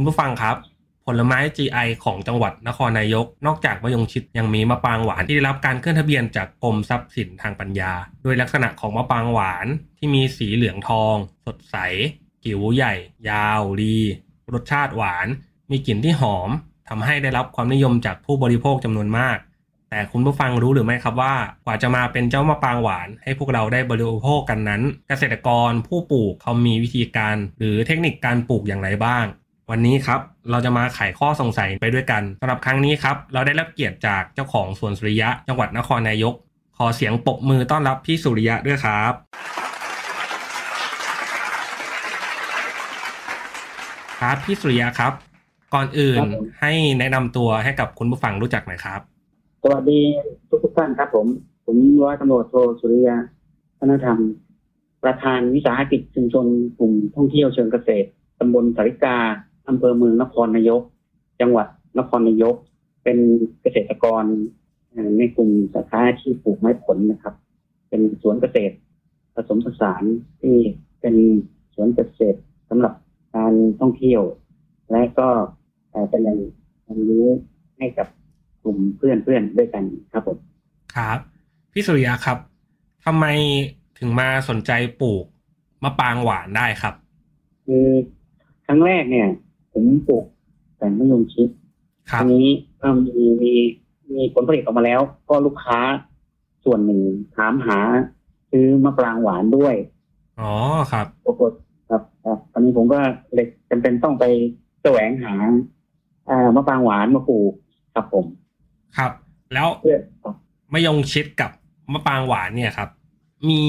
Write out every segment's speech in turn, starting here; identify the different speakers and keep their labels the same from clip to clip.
Speaker 1: คุณผู้ฟังครับ ผลไม้ GI ของจังหวัดนครนายก นอกจากมะยงชิดยังมีมะปรางหวานที่ได้รับการขึ้นทะเบียนจากกรมทรัพย์สินทางปัญญา โดยลักษณะของมะปรางหวานที่มีสีเหลืองทอง สดใส กิ๋วใหญ่ ยาวดีรสชาติหวาน มีกลิ่นที่หอมทำให้ได้รับความนิยมจากผู้บริโภคจำนวนมาก แต่คุณผู้ฟังรู้หรือไม่ครับว่ากว่าจะมาเป็นเจ้ามะปรางหวาน ให้พวกเราได้บริโภคกันนั้น เกษตรกรผู้ปลูกเขามีวิธีการ หรือเทคนิคการปลูกอย่างไรบ้าง วันนี้ครับเราจะมาไขข้อสงสัยไปด้วยกันสำหรับครั้งนี้ครับเราได้รับเกียรติจากเจ้าของสวนสุริยะ จังหวัดนครนายก ขอเสียงปรบมือต้อนรับพี่สุริยะด้วยครับ ครับพี่สุริยะครับ ก่อนอื่น
Speaker 2: ครับผม
Speaker 1: ให้แนะนำตัวให้กับคุณผู้ฟังรู้จักหน่อยครับ
Speaker 2: สวัสดีทุกทุกๆท่านครับ ผม ผมร้อยตำรวจโทสุริยาธนธรรม ประธานวิสาหกิจชุมชนกลุ่มท่องเที่ยวเชิงเกษตรตำบลสาริกา อำเภอเมืองนครนายก จังหวัดนครนายก เป็นเกษตรกรเอ่อในกลุ่มสาขาอาชีพปลูกไม้ผลนะครับ เป็นสวนเกษตร ผสมผสานที่เป็นสวนเกษตรสำหรับการท่องเที่ยว และก็เอ่อเป็นแหล่งเรียนรู้ให้กับกลุ่มเพื่อนเพื่อนๆด้วยกันครับผม
Speaker 1: ครับพี่สุริยะครับทำไมถึงมาสนใจปลูกมะปรางหวานได้ครับ
Speaker 2: คือครั้งแรกเนี่ย ผมปลูกแต่มะยงชิด
Speaker 1: ครั
Speaker 2: ที
Speaker 1: บ
Speaker 2: นี้ก็มีมีมีผลผลิตออกมาแล้ว ก็ลูกค้าส่วนหนึ่งถามหา ซื้อมะปรางหวานด้วย
Speaker 1: อ๋อครับ
Speaker 2: ปรากฏครับครับตอนนี้ผมก็เลยจำเป็นต้องไปแสวงหาอ่ามะปรางหวานมาปลูกครับผม
Speaker 1: ครับ แล้ว
Speaker 2: เพื่อครับ
Speaker 1: มะยงชิดกับมะปรางหวานเนี่ยครับ มี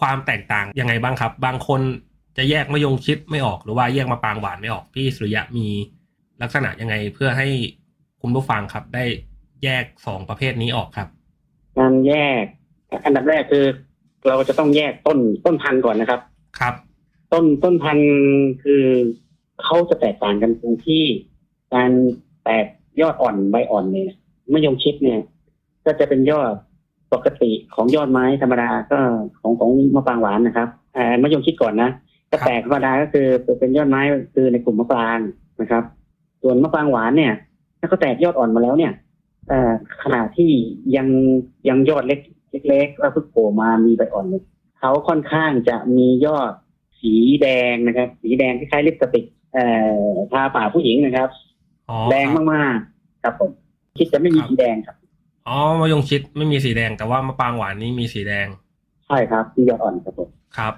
Speaker 1: ความแตกต่างยังไงบ้างครับ บางคน จะแยกมะยงชิดไม่ออกหรือว่าแยกมะปรางหวานไม่ออกพี่สุริยะมีลักษณะยังไงเพื่อให้คุณผู้ฟังครับ ได้แยกสองประเภทนี้ออกครับ
Speaker 2: การแยก อันดับแรกคือ เราจะต้องแยกต้นต้นพันธุ์ก่อนนะครับ
Speaker 1: ครับ
Speaker 2: ต้นต้นพันธุ์คือเขาจะแตกต่างกันตรงที่ การแตกยอดอ่อนใบอ่อนเนี่ยมะยงชิดเนี่ย ก็จะเป็นยอดปกติของยอดไม้ธรรมดาก็ของของมะปรางหวานนะครับอ่ามะยงชิดก่อนนะ ก็แตกธรรมดาก็คือเป็นยอดไม้คือในกลุ่มมะปรางนะครับ ส่วนมะปรางหวานเนี่ย ถ้าเขาแตกยอดอ่อนมาแล้วเนี่ยเอ่อขนาดที่ยังยังยอดเล็กเล็กๆแล้วเพิ่งโผล่มามีใบอ่อนเนี่ยเขาค่อนข้างจะมียอดสีแดงนะครับ สีแดงคล้ายๆลิปสติกเอ่อทาปากผู้หญิงนะครับ
Speaker 1: อ๋อ
Speaker 2: แดงมากๆครับผมคิดจะไม่มีสีแดงครับ
Speaker 1: อ๋อมะยงชิดไม่มีสีแดงแต่ว่ามะปรางหวานนี่มีสีแดง
Speaker 2: ใช่ครับที่ยอดอ่อนครับผม
Speaker 1: ครับ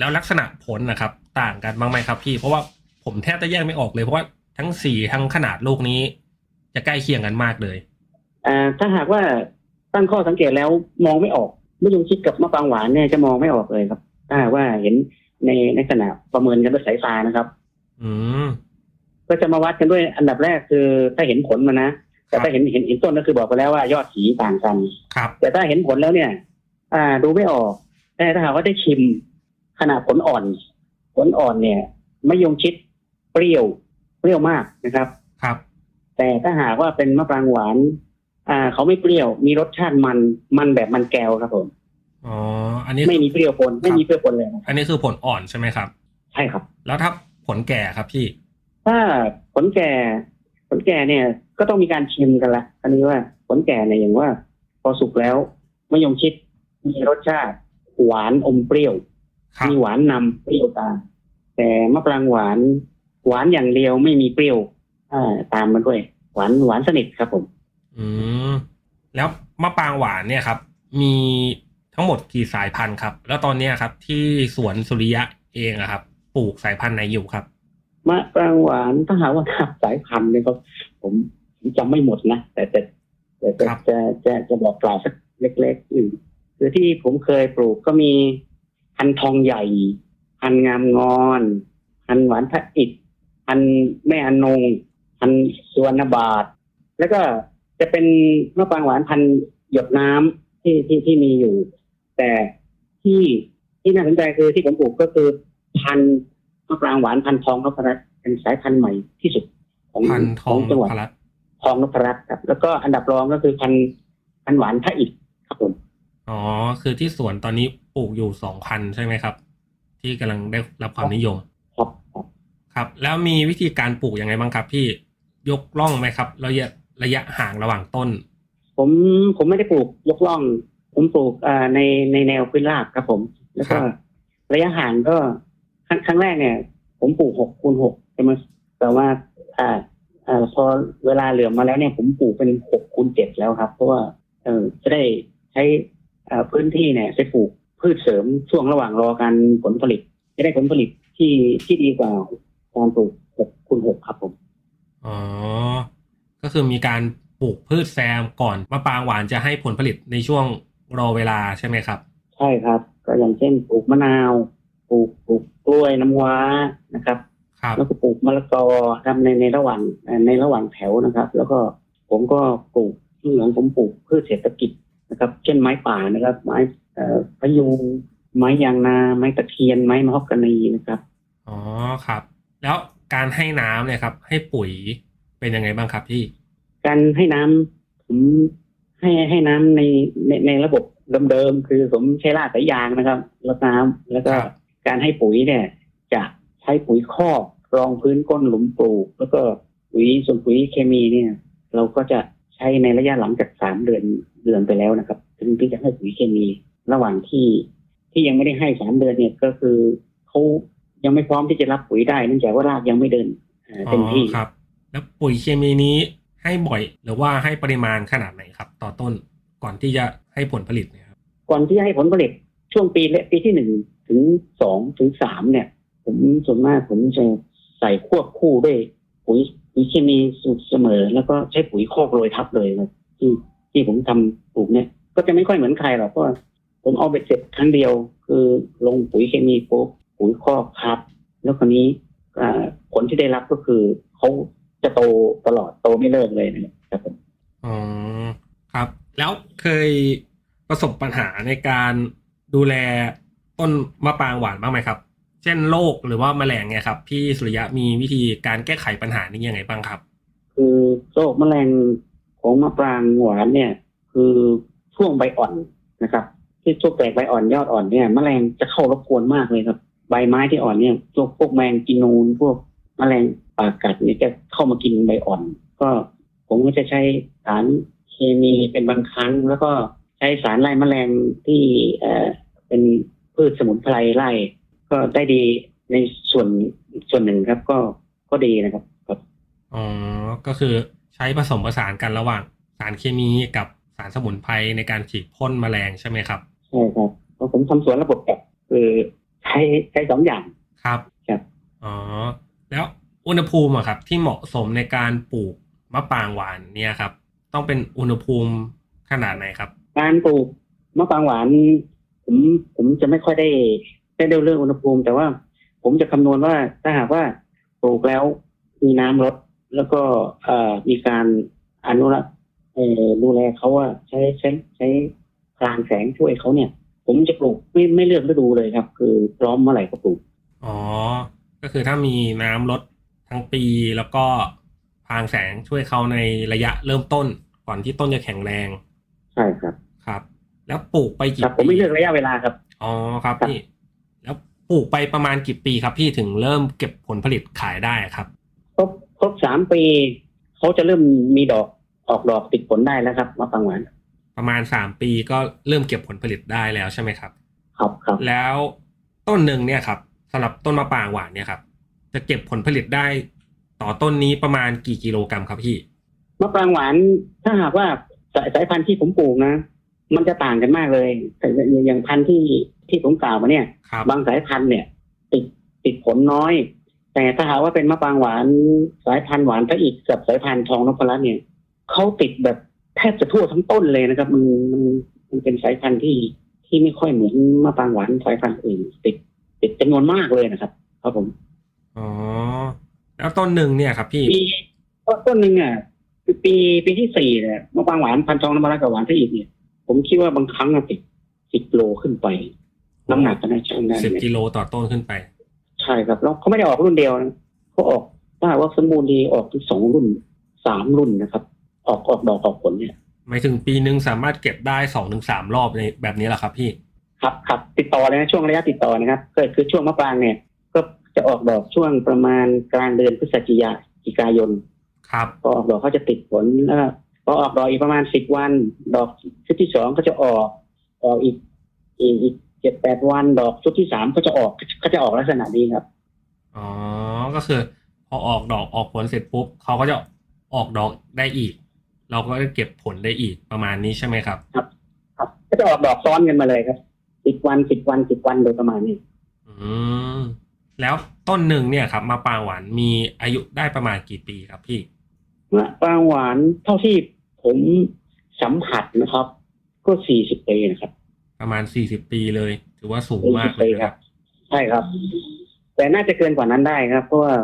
Speaker 1: แล้วลักษณะผลนะครับ ต่างกันบ้างไหมครับพี่ เพราะว่าผมแทบจะแยกไม่ออกเลยเพราะว่าทั้งสีทั้งขนาดลูกนี้ จะใกล้เคียงกันมากเลย
Speaker 2: เอ่อถ้าหากว่าตั้งข้อสังเกตแล้วมองไม่ออกมะยงชิดกับมะปรางหวานเนี่ยจะมองไม่ออกเลยครับ ถ้าหากว่าเห็นในลักษณะประเมินกันด้วยสายตานะครับ
Speaker 1: อืม
Speaker 2: ก็จะมาวัดกันด้วยอันดับแรกคือถ้าเห็นผลมานะแต่ถ้าเห็นเห็นเห็นต้นก็คือบอกไปแล้วว่ายอดสีต่างกัน
Speaker 1: ครับ
Speaker 2: แต่ถ้าเห็นผลแล้วเนี่ย อ่า ดูไม่ออกแต่ถ้าหากว่าได้ชิม ขนาดผลอ่อน ผลอ่อนเนี่ยมะยงชิดเปรี้ยวเปรี้ยวมากนะครับ
Speaker 1: ครับ
Speaker 2: แต่ถ้าหากว่าเป็นมะปรางหวาน อ่า เขาไม่เปรี้ยว มีรสชาติมันมันแบบมันแก้วครับผม
Speaker 1: อ๋ออันนี้
Speaker 2: ไม่มีเปรี้ยวปนไม่มีเปรี้ยวปนเลยนะ
Speaker 1: อันนี้คือผลอ่อนใช่ไหมครับ
Speaker 2: ใช่ครับ
Speaker 1: แล้วถ้าผลแก่ครับพี่
Speaker 2: ถ้าผลแก่ ผลแก่เนี่ย ก็ต้องมีการชิมกันละอันนี้ว่าผลแก่เนี่ยอย่างว่า พอสุกแล้วมะยงชิดมีรสชาติหวานอมเปรี้ยว
Speaker 1: ครับ
Speaker 2: มีหวานนำเปรี้ยวตามแต่มะปรางหวาน หวานอย่างเดียวไม่มีเปรี้ยวอ่าตามมาด้วย หวานหวานสนิทครับผม
Speaker 1: อืมแล้วมะปรางหวานเนี่ยครับ มีทั้งหมดกี่สายพันธุ์ครับ แล้วตอนเนี้ยครับ ที่สวนสุริยะเองอะครับ ปลูกสายพันธุ์ไหนอยู่ครับ
Speaker 2: มะปรางหวานถ้าหากว่านับสายพันธุ์เนี่ยก็ผมผมจำไม่หมดนะแต่แต่แต่แต่
Speaker 1: ครับ
Speaker 2: จะจะจะบอกกล่าวสักเล็กๆหนึ่งคือที่ผมเคยปลูกก็มี พันธุ์ทองใหญ่ พันธุ์งามงอนพันธุ์หวานพระอิฐพันธุ์แม่อนงพันธุ์สุวรรณบาท แล้วก็จะเป็นมะปรางหวานพันธุ์หยดน้ำที่ที่ที่มีอยู่ แต่ที่ที่น่าสนใจคือที่ผมปลูกก็คือพันธุ์มะปรางหวานพันธุ์ทองนพรัตน์เป็นสายพันธุ์ใหม่ที่สุดของ
Speaker 1: พันทอง
Speaker 2: จังหวัด
Speaker 1: พลัด
Speaker 2: ทองนพรัตน์ครับ แล้วก็อันดับรองก็คือพันธุ์พันธุ์หวานพระอิฐครับผม
Speaker 1: อ๋อ คือที่สวนตอนนี้ปลูกอยู่สองพันใช่ไหมครับ ที่กำลังได้รับความนิยม
Speaker 2: ครับครับ
Speaker 1: ครับ แล้วมีวิธีการปลูกยังไงบ้างครับ พี่ยกล่องไหมครับระยะระยะห่างระหว่างต้น
Speaker 2: ผมผมไม่ได้ปลูกยกล่อง ผมปลูกอ่าในในแนวพื้นราบครับผม แล้วก็
Speaker 1: ครับ
Speaker 2: ระยะห่างก็ครั้งครั้งแรกเนี่ย ผมปลูกหกคูณหกใช่ไหมแต่ว่าอ่าอ่าพอเวลาเหลือมาแล้วเนี่ย ผมปลูกเป็นหกคูณเจ็ดแล้วครับ เพราะว่าเออจะได้ใช้อ่า พื้นที่เนี่ยไปปลูกพืชเสริมช่วงระหว่างรอการผลผลิต จะได้ผลผลิตที่ที่ดีกว่าการปลูกหกคูณหกครับผม
Speaker 1: อ๋อก็คือมีการปลูกพืชแซมก่อนมะปรางหวานจะให้ผลผลิตในช่วงรอเวลาใช่ไหมครับ
Speaker 2: ใช่ครับ ก็อย่างเช่นปลูกมะนาวปลูกปลูกกล้วยน้ำว้านะครับ
Speaker 1: ครับ
Speaker 2: แล้วก็ปลูกมะละกอครับในในระหว่างเอ่อในระหว่างแถวนะครับ แล้วก็ผมก็ปลูกที่เหลืองผมปลูกพืชเศรษฐกิจ นะครับ เช่นไม้ป่านะครับ ไม้เอ่อพะยูงไม้ยางนาไม้ตะเคียนไม้มะฮอกกานีนะครับ
Speaker 1: อ๋อครับ แล้วการให้น้ำเนี่ยครับ ให้ปุ๋ยเป็นยังไงบ้างครับพี่
Speaker 2: การให้น้ำผมให้ให้น้ำในในในระบบเดิมๆคือผมใช้รากสายยางนะครับรดน้ำแล้วก็
Speaker 1: ครับ
Speaker 2: การให้ปุ๋ยเนี่ย จะใช้ปุ๋ยคอกรองพื้นก้นหลุมปลูก แล้วก็ปุ๋ยส่วนปุ๋ยเคมีเนี่ย เราก็จะใช้ในระยะหลังจากสามเดือน เดือนไปแล้วนะครับ ถึงที่จะให้ปุ๋ยเคมีระหว่างที่ที่ยังไม่ได้ให้สามเดือนเนี่ยก็คือเขายังไม่พร้อมที่จะรับปุ๋ยได้เนื่องจากว่ารากยังไม่เดินเอ่อเต็มที่
Speaker 1: อ๋อครับ แล้วปุ๋ยเคมีนี้ให้บ่อยหรือว่าให้ปริมาณขนาดไหนครับ ต่อต้นก่อนที่จะให้ผลผลิตเนี่ยครับ
Speaker 2: ก่อนที่จะให้ผลผลิตช่วงปีและปีที่หนึ่งถึงสองถึงสามเนี่ย ผมส่วนมากผมจะใส่ควบคู่ด้วยปุ๋ยปุ๋ยเคมีสูตรเสมอ แล้วก็ใช้ปุ๋ยคอกโรยทับเลยครับที่ ที่ผมทำปลูกเนี่ย ก็จะไม่ค่อยเหมือนใครหรอกเพราะว่าผมเอาเบ็ดเสร็จครั้งเดียว คือลงปุ๋ยเคมีปุ๊บปุ๋ยคอกทับ แล้วคราวนี้อ่าผลที่ได้รับก็คือเขาจะโตตลอดโตไม่เลิกเลยนะครับผม
Speaker 1: อ๋อครับ แล้วเคยประสบปัญหาในการดูแลต้นมะปรางหวานบ้างไหมครับ เช่นโรคหรือว่าแมลงเนี่ยครับ พี่สุริยะมีวิธีการแก้ไขปัญหานี้ยังไงบ้างครับ
Speaker 2: คือโรคแมลง ของมะปรางหวานเนี่ย คือช่วงใบอ่อนนะครับ ที่ช่วงแตกใบอ่อนยอดอ่อนเนี่ยแมลงจะเข้ารบกวนมากเลยครับ ใบไม้ที่อ่อนเนี่ยพวกพวกแมงกินนูนพวกแมลงปากกัดเนี่ยจะเข้ามากินใบอ่อน ก็ผมก็จะใช้สารเคมีเป็นบางครั้ง แล้วก็ใช้สารไล่แมลงที่เอ่อเป็นพืชสมุนไพรไล่ก็ได้ดีในส่วนส่วนหนึ่งครับ ก็ก็ดีนะครับครับ
Speaker 1: อ๋อก็คือ ช้ผสมผสานกันระหว่างสารเคมีกับสารสมุนไพรในการฉีดพ่นแมลงใช่ไหมครับ
Speaker 2: ใช่ครับเพราะผมทำสวนระบบแบบคือใช้ใช้สองอย่าง
Speaker 1: ครับ
Speaker 2: ครับ
Speaker 1: อ๋อแล้วอุณหภูมิอะครับ ที่เหมาะสมในการปลูกมะปรางหวานเนี่ยครับ ต้องเป็นอุณหภูมิขนาดไหนครับ
Speaker 2: การปลูกมะปรางหวานผมผมจะไม่ค่อยได้ได้เรื่องอุณหภูมิ แต่ว่าผมจะคำนวณว่าถ้าหากว่าปลูกแล้วมีน้ำลด แล้วก็เอ่อมีการอนุรักษ์เอ่อดูแลเขาว่าใช้ใช้ใช้พลางแสงช่วยเขาเนี่ย ผมจะปลูกไม่ไม่เลือกฤดูเลยครับ คือพร้อมเมื่อไหร่ก็ปลูก
Speaker 1: อ๋อ ก็คือถ้ามีน้ำลดทั้งปีแล้วก็พรางแสงช่วยเขาในระยะเริ่มต้น ก่อนที่ต้นจะแข็งแรง
Speaker 2: ใช่ครับ
Speaker 1: ครับ แล้วปลูกไปกี่
Speaker 2: ครับผมไม่เลือกระยะเวลาครับ
Speaker 1: อ๋อครับ
Speaker 2: ครับ
Speaker 1: พี่แล้วปลูกไปประมาณกี่ปีครับพี่ถึงเริ่มเก็บผลผลิตขายได้ครับ
Speaker 2: ครบ ครบสามปีเขาจะเริ่มมีดอกออกดอกติดผลได้แล้วครับมะปรางหวาน
Speaker 1: ประมาณสามปีก็เริ่มเก็บผลผลิตได้แล้วใช่ไหมครับ
Speaker 2: ครับครับ
Speaker 1: แล้วต้นหนึ่งเนี่ยครับสำหรับต้นมะปรางหวานเนี่ยครับจะเก็บผลผลิตได้ต่อต้นนี้ประมาณกี่กิโลกรัมครับพี่
Speaker 2: มะปรางหวานถ้าหากว่าสายสายพันธุ์ที่ผมปลูกนะ มันจะต่างกันมากเลยแต่อย่างอย่างพันธุ์ที่ที่ผมกล่าวมาเนี่ย
Speaker 1: ครับ
Speaker 2: บางสายพันธุ์เนี่ย ติดติดผลน้อย แต่ถ้าหากว่าเป็นมะปรางหวานสายพันธุ์หวานพระอิกกับสายพันธุ์ทองนพรัตน์เนี่ยเขาติดแบบแทบจะทั่วทั้งต้นเลยนะครับ มันมันมันเป็นสายพันธุ์ที่ที่ไม่ค่อยเหมือนมะปรางหวานสายพันธุ์อื่น ติด ติดจำนวนมากเลยนะครับ ครับผม
Speaker 1: อ๋อแล้วต้นหนึ่งเนี่ยครับ พี่
Speaker 2: ปีต้นหนึ่งอะคือปีปีที่สี่เนี่ยมะปรางหวานพันธุ์ทองนพรัตน์กับหวานพระอิกเนี่ย ผมคิดว่าบางครั้งอะติดสิบโลขึ้นไป น้ำหนักก็น่าจะได้
Speaker 1: สิบ
Speaker 2: เนี่ย
Speaker 1: กิโลต่อต้นขึ้นไป
Speaker 2: ใช่ครับแล้วเขาไม่ได้ออกรุ่นเดียวนะเขาออกถ้าหากว่าสมบูรณ์ดีออกถึงสองรุ่นสามรุ่นนะครับ ออกออกดอกออกผลเนี่ย
Speaker 1: หมายถึงปีหนึ่งสามารถเก็บได้สองถึงสามรอบในแบบนี้แหละครับพี่
Speaker 2: ครับครับติดต่อเลยนะช่วงระยะติดต่อนะครับก็คือช่วงมะปรางเนี่ย ก็จะออกดอกช่วงประมาณกลางเดือนพฤศจิกาจิกายน
Speaker 1: ครับ
Speaker 2: พอออกดอกเขาจะติดผลแล้วก็พอออกดอกอีกประมาณสิบวัน ดอกชุดที่สองก็จะออกออกอีกอีกอีก เจ็ดแปดวันดอกชุดที่สามก็จะออกก็จะออกลักษณะนี้ครับ
Speaker 1: อ๋อ ก็คือ พอออกดอกออกผลเสร็จปุ๊บเขาก็จะออกดอกได้อีก เราก็จะเก็บผลได้อีกประมาณนี้ใช่ไหมครับ
Speaker 2: ครับก็จะออกดอกซ้อนกันมาเลยครับสิบวันสิบวันสิบวันโดยประมาณนี้
Speaker 1: อืมแล้วต้นหนึ่งเนี่ยครับ มาปรางหวานมีอายุได้ประมาณกี่ปีครับพี่
Speaker 2: มะปรางหวานเท่าที่ผมสัมผัสนะครับ ก็สี่สิบปีนะครับ
Speaker 1: ประมาณสี่สิบปีเลย ถือว่าสูงมากเลย
Speaker 2: 40ปี
Speaker 1: นะครับ
Speaker 2: ใช่ครับ แต่น่าจะเกินกว่านั้นได้ครับ เพราะว่า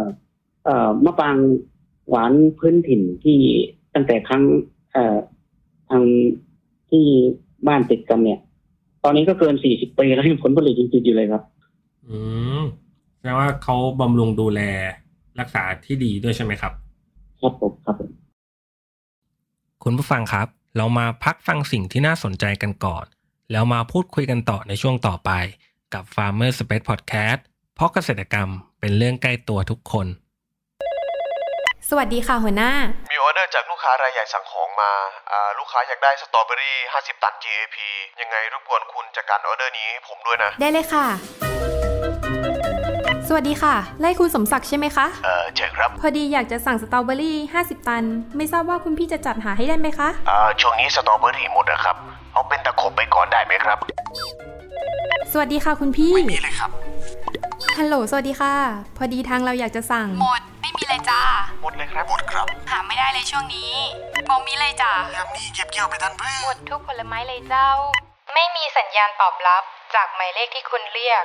Speaker 2: เอ่อมะปรางหวานพื้นถิ่นที่ตั้งแต่ครั้ง เอ่อทางที่บ้านติดกันเนี่ย ตอนนี้ก็เกินสี่สิบปีแล้วยังผลผลิตยังติดอยู่เลยครับ
Speaker 1: อืมแสดงว่าเขาบำรุงดูแลรักษาที่ดีด้วยใช่ไหมครับ
Speaker 2: ครับผมครับผม
Speaker 1: คุณผู้ฟังครับ เรามาพักฟังสิ่งที่น่าสนใจกันก่อน แล้วมาพูดคุยกันต่อในช่วงต่อไปกับ Farmer Space Podcast เพราะเกษตรกรรมเป็นเรื่องใกล้ตัวทุกคน
Speaker 3: สวัสดีค่ะหัวหน้า
Speaker 4: มีออเดอร์จากลูกค้ารายใหญ่สั่งของมาอ่าลูกค้าอยากได้สตรอเบอรี่ 50 ตัน GAP ยังไงรบกวนคุณจัดการออเดอร์นี้ให้ผมด้วยนะ
Speaker 3: ได้เลยค่ะ สวัสดีค่ะ ไล่คุณสมศักดิ์ใช่ไหมคะ
Speaker 4: เออเชิญครับ
Speaker 3: พอดีอยากจะสั่งสตรอเบอรี่ 50 ตัน ไม่ทราบว่าคุณพี่จะจัดหาให้ได้ไหมคะ
Speaker 4: อ่าช่วงนี้สตรอเบอรี่หมดนะครับ เอาเป็นตะขบไปก่อนได้ไหมครับ
Speaker 3: สวัสดีค่ะคุณพี่
Speaker 4: นี่เลยครับ
Speaker 3: ฮัลโหล สวัสดีค่ะ พอดีทางเราอยากจะสั่ง
Speaker 5: หมด ไม่มีเลยจ้า
Speaker 4: หมดเลยครับ หมดครับ
Speaker 5: หาไม่ได้เลยช่วงนี้บอมีเลยจ้า
Speaker 4: ยามนี้เก็บเกี่ยวไปทันเพื่
Speaker 5: หม
Speaker 4: อ
Speaker 5: ดทุกผลไม้เลยเจ้า ไม่มีสัญญาณตอบรับจากหมายเลขที่คุณเรียก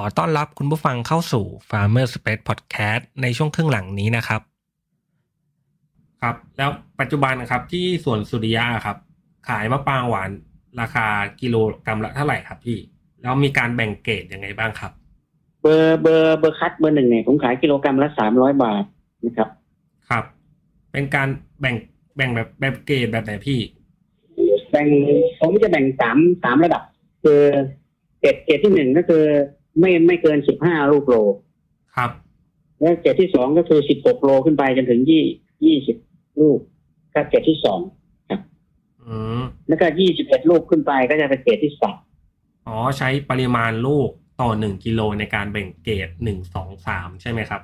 Speaker 1: อต้อนรับคุณผู้ฟังเข้าสู่ Farmer Space Podcast ในช่วงครึ่งหลังนี้นะครับ ครับ แล้วปัจจุบันนะครับที่สวนสุริยะครับ ขายมะปรางหวานราคากิโลกรัมละเท่าไหร่ครับพี่ แล้วมีการแบ่งเกรดยังไงบ้างครับ
Speaker 2: เบอร์เบอร์เบอร์คัดเบอร์หนึ่งเนี่ยผมขายกิโลกรัมละสามร้อยบาทนะครับ
Speaker 1: ครับ เป็นการแบ่งแบ่งแบบแบบเกรดแบบไหนพี่
Speaker 2: แบ่งผมจะแบ่งสามสามระดับ คือเกรดเกรดที่หนึ่งก็คือ ไม่ไม่เกินสิบห้าลูกโล
Speaker 1: ครับ
Speaker 2: แล้วเกรดที่สองก็คือสิบหกโลขึ้นไปจนถึงยี่ยี่สิบลูกก็เกรดที่สอง
Speaker 1: อืม
Speaker 2: แล้วก็ยี่สิบเอ็ดลูกขึ้นไปก็จะเป็นเกรดที่สาม
Speaker 1: อ๋อใช้ปริมาณลูกต่อหนึ่งกิโลในการแบ่งเกรดหนึ่งสองสามใช่ไหมครับ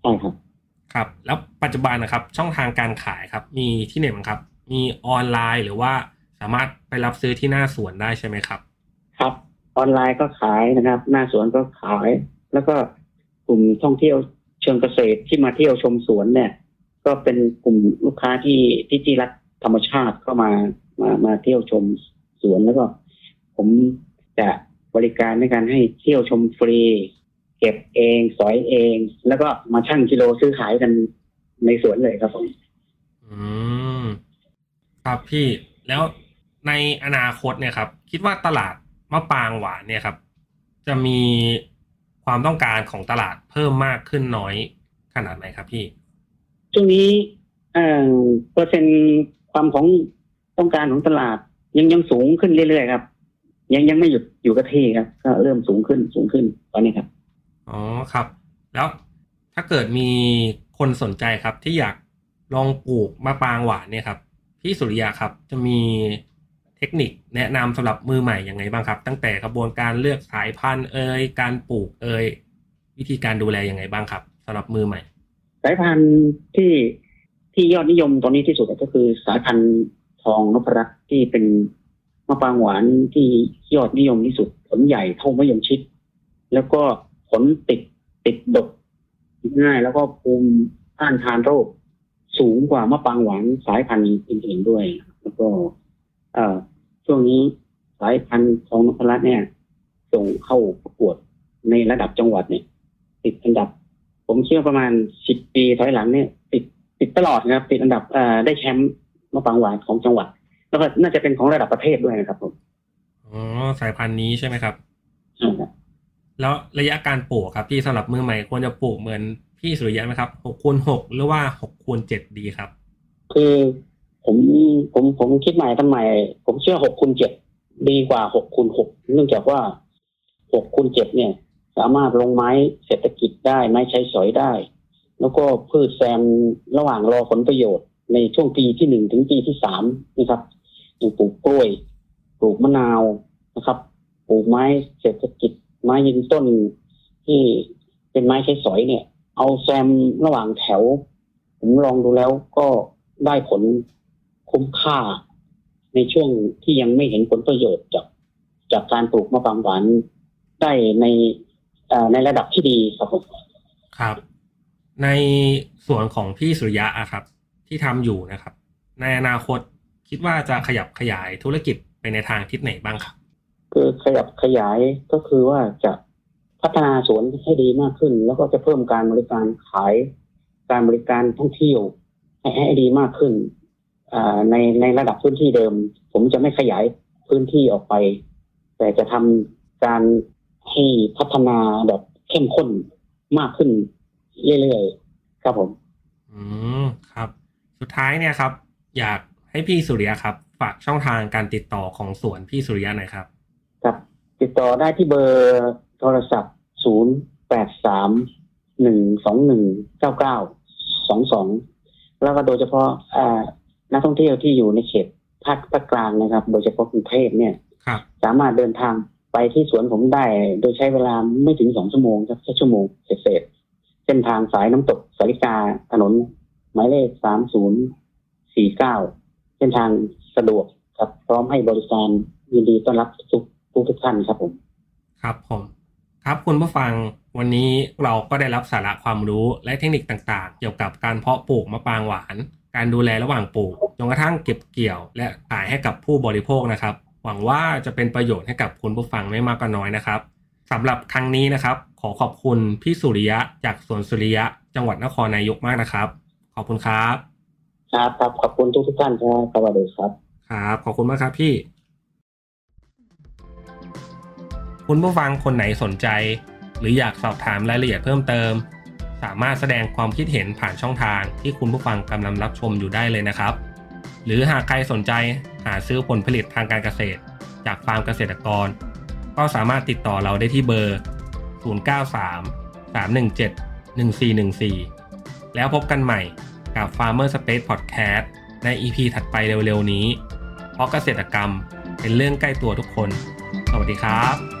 Speaker 2: ใช่ครับ
Speaker 1: ครับ แล้วปัจจุบันนะครับ ช่องทางการขายครับ มีที่ไหนบ้างครับ มีออนไลน์หรือว่าสามารถไปรับซื้อที่หน้าสวนได้ใช่ไหมครับ
Speaker 2: ครับ ออนไลน์ก็ขายนะครับ หน้าสวนก็ขาย แล้วก็กลุ่มท่องเที่ยวเชิงเกษตรที่มาเที่ยวชมสวนเนี่ย ก็เป็นกลุ่มลูกค้าที่ที่ที่รักธรรมชาติเข้ามามามาเที่ยวชมสวนแล้วก็ ผมจะบริการในการให้เที่ยวชมฟรี เก็บเองสอยเอง แล้วก็มาชั่งกิโลซื้อขายกันในสวนเลยครับผม
Speaker 1: อืมครับพี่แล้วในอนาคตเนี่ยครับ คิดว่าตลาด มะปรางหวานเนี่ยครับ จะมีความต้องการของตลาดเพิ่มมากขึ้นน้อยขนาดไหนครับพี่
Speaker 2: ช่วงนี้เอ่อเปอร์เซ็นต์ความของต้องการของตลาด ยังยังสูงขึ้นเรื่อยๆครับ ยังยังไม่หยุดอยู่กับที่ครับ ก็เริ่มสูงขึ้นสูงขึ้นตอนนี้ครับ
Speaker 1: อ๋อครับ แล้วถ้าเกิดมีคนสนใจครับที่อยากลองปลูกมะปรางหวานเนี่ยครับ พี่สุริยะครับจะมีเทคนิคแนะนำสำหรับมือใหม่ยังไงบ้างครับ ตั้งแต่กระบวนการเลือกสายพันธุ์เอ่ยการปลูกเอ่ยวิธีการดูแลยังไงบ้างครับสำหรับมือใหม่
Speaker 2: สายพันธุ์ที่ที่ยอดนิยมตอนนี้ที่สุดก็คือสายพันธุ์ทองนพรัตน์ที่เป็นมะปรางหวานที่ยอดนิยมที่สุด ผลใหญ่เท่ามะยงชิด แล้วก็ผลติดติดดกง่าย แล้วก็ภูมิต้านทานโรค สูงกว่ามะปรางหวานสายพันธุ์อื่นๆด้วย แล้วก็ เอ่อ ช่วงนี้สายพันธุ์ทองนพรัตน์เนี่ย ส่งเข้าประกวดในระดับจังหวัดเนี่ยติดอันดับ ผมเชื่อประมาณสิบปีถอยหลังเนี่ย ติดติดตลอดนะครับ ติดอันดับเอ่อได้แชมป์มะปรางหวานของจังหวัด แล้วก็น่าจะเป็นของระดับประเทศด้วยนะครับผม
Speaker 1: อ๋อสายพันธุ์นี้ใช่ไหมครับ
Speaker 2: ใช่ครับ
Speaker 1: แล้วระยะการปลูกครับที่สำหรับมือใหม่ควรจะปลูกเหมือนพี่สุริยะไหมครับหกคูณหกหรือว่าหกคูณเจ็ดดีครับ
Speaker 2: คือ ผมผมผมคิดใหม่ทำไม ผมเชื่อหกคูณเจ็ดดีกว่าหกคูณหกเนื่องจากว่าหกคูณเจ็ดเนี่ย สามารถลงไม้เศรษฐกิจได้ไม้ใช้สอยได้ แล้วก็พืชแซมระหว่างรอผลประโยชน์ ในช่วงปีที่หนึ่งถึงปีที่สามนะครับอย่ปลูกกล้วย ปลูกมะนาวนะครับปลูกไม้เศรษฐกิจ ไม้ยืนต้นที่เป็นไม้ใช้สอยเนี่ย เอาแซมระหว่างแถว ผมลองดูแล้วก็ได้ผล คุ้มค่าในช่วงที่ยังไม่เห็นผลประโยชน์จากจากการปลูกมะปรางหวานได้ในเอ่อในระดับที่ดีครับผม
Speaker 1: ครับ ในส่วนของพี่สุริยะอะครับ ที่ทำอยู่นะครับ ในอนาคตคิดว่าจะขยับขยายธุรกิจไปในทางทิศไหนบ้างครับ
Speaker 2: คือขยับขยายก็คือว่าจะพัฒนาสวนให้ดีมากขึ้น แล้วก็จะเพิ่มการบริการขายการบริการท่องเที่ยวให้ให้ดีมากขึ้นอ่า ในในระดับพื้นที่เดิม ผมจะไม่ขยายพื้นที่ออกไป แต่จะทำการให้พัฒนาแบบเข้มข้นมากขึ้นเรื่อยๆครับผม
Speaker 1: อืมครับ สุดท้ายเนี่ยครับ อยากให้พี่สุริยะครับ ฝากช่องทางการติดต่อของสวนพี่สุริยะหน่อยครับ
Speaker 2: ครับ ติดต่อได้ที่เบอร์โทรศัพท์0 8 3 1 2 1 9 9 2 2แล้วก็โดยเฉพาะอ่า นักท่องเที่ยวที่อยู่ในเขตภาคภาคกลางนะครับ โดยเฉพาะกรุงเทพเนี่ย
Speaker 1: ครับ
Speaker 2: สามารถเดินทางไปที่สวนผมได้ โดยใช้เวลาไม่ถึงสองชั่วโมงครับแค่ชั่วโมงเศษๆเส้นทางสายน้ำตกสาริกาถนน หมายเลขสามศูนย์สี่เก้าเส้นทางสะดวกครับ พร้อมให้บริการยินดีต้อนรับทุกทุกทุกท่านครับผม
Speaker 1: ครับผม ครับคุณผู้ฟังวันนี้เราก็ได้รับสาระความรู้และเทคนิคต่างๆ เกี่ยวกับการเพาะปลูกมะปรางหวาน การดูแลระหว่างปลูกจนกระทั่งเก็บเกี่ยว และขายให้กับผู้บริโภคนะครับ หวังว่าจะเป็นประโยชน์ให้กับคุณผู้ฟังไม่มากก็น้อยนะครับสำหรับครั้งนี้นะครับ ขอขอบคุณพี่สุริยะจากสวนสุริยะ จังหวัดนครนายกมากนะครับ ขอบคุณครับ
Speaker 2: ครับครับขอบคุณทุกทุกๆท่านครับสวัสดีครับ
Speaker 1: ครับ ขอบคุณมากครับพี่ คุณผู้ฟังคนไหนสนใจ หรืออยากสอบถามรายละเอียดเพิ่มเติม สามารถแสดงความคิดเห็นผ่านช่องทางที่คุณผู้ฟังกำลังรับชมอยู่ได้เลยนะครับ หรือหากใครสนใจหาซื้อผลผลิตทางการเกษตร จากฟาร์มเกษตรกร ก็สามารถติดต่อเราได้ที่เบอร์ 093 317 1414 แล้วพบกันใหม่กับ Farmer Space Podcast ใน EP ถัดไปเร็วๆนี้ เพราะเกษตรกรรมเป็นเรื่องใกล้ตัวทุกคน สวัสดีครับ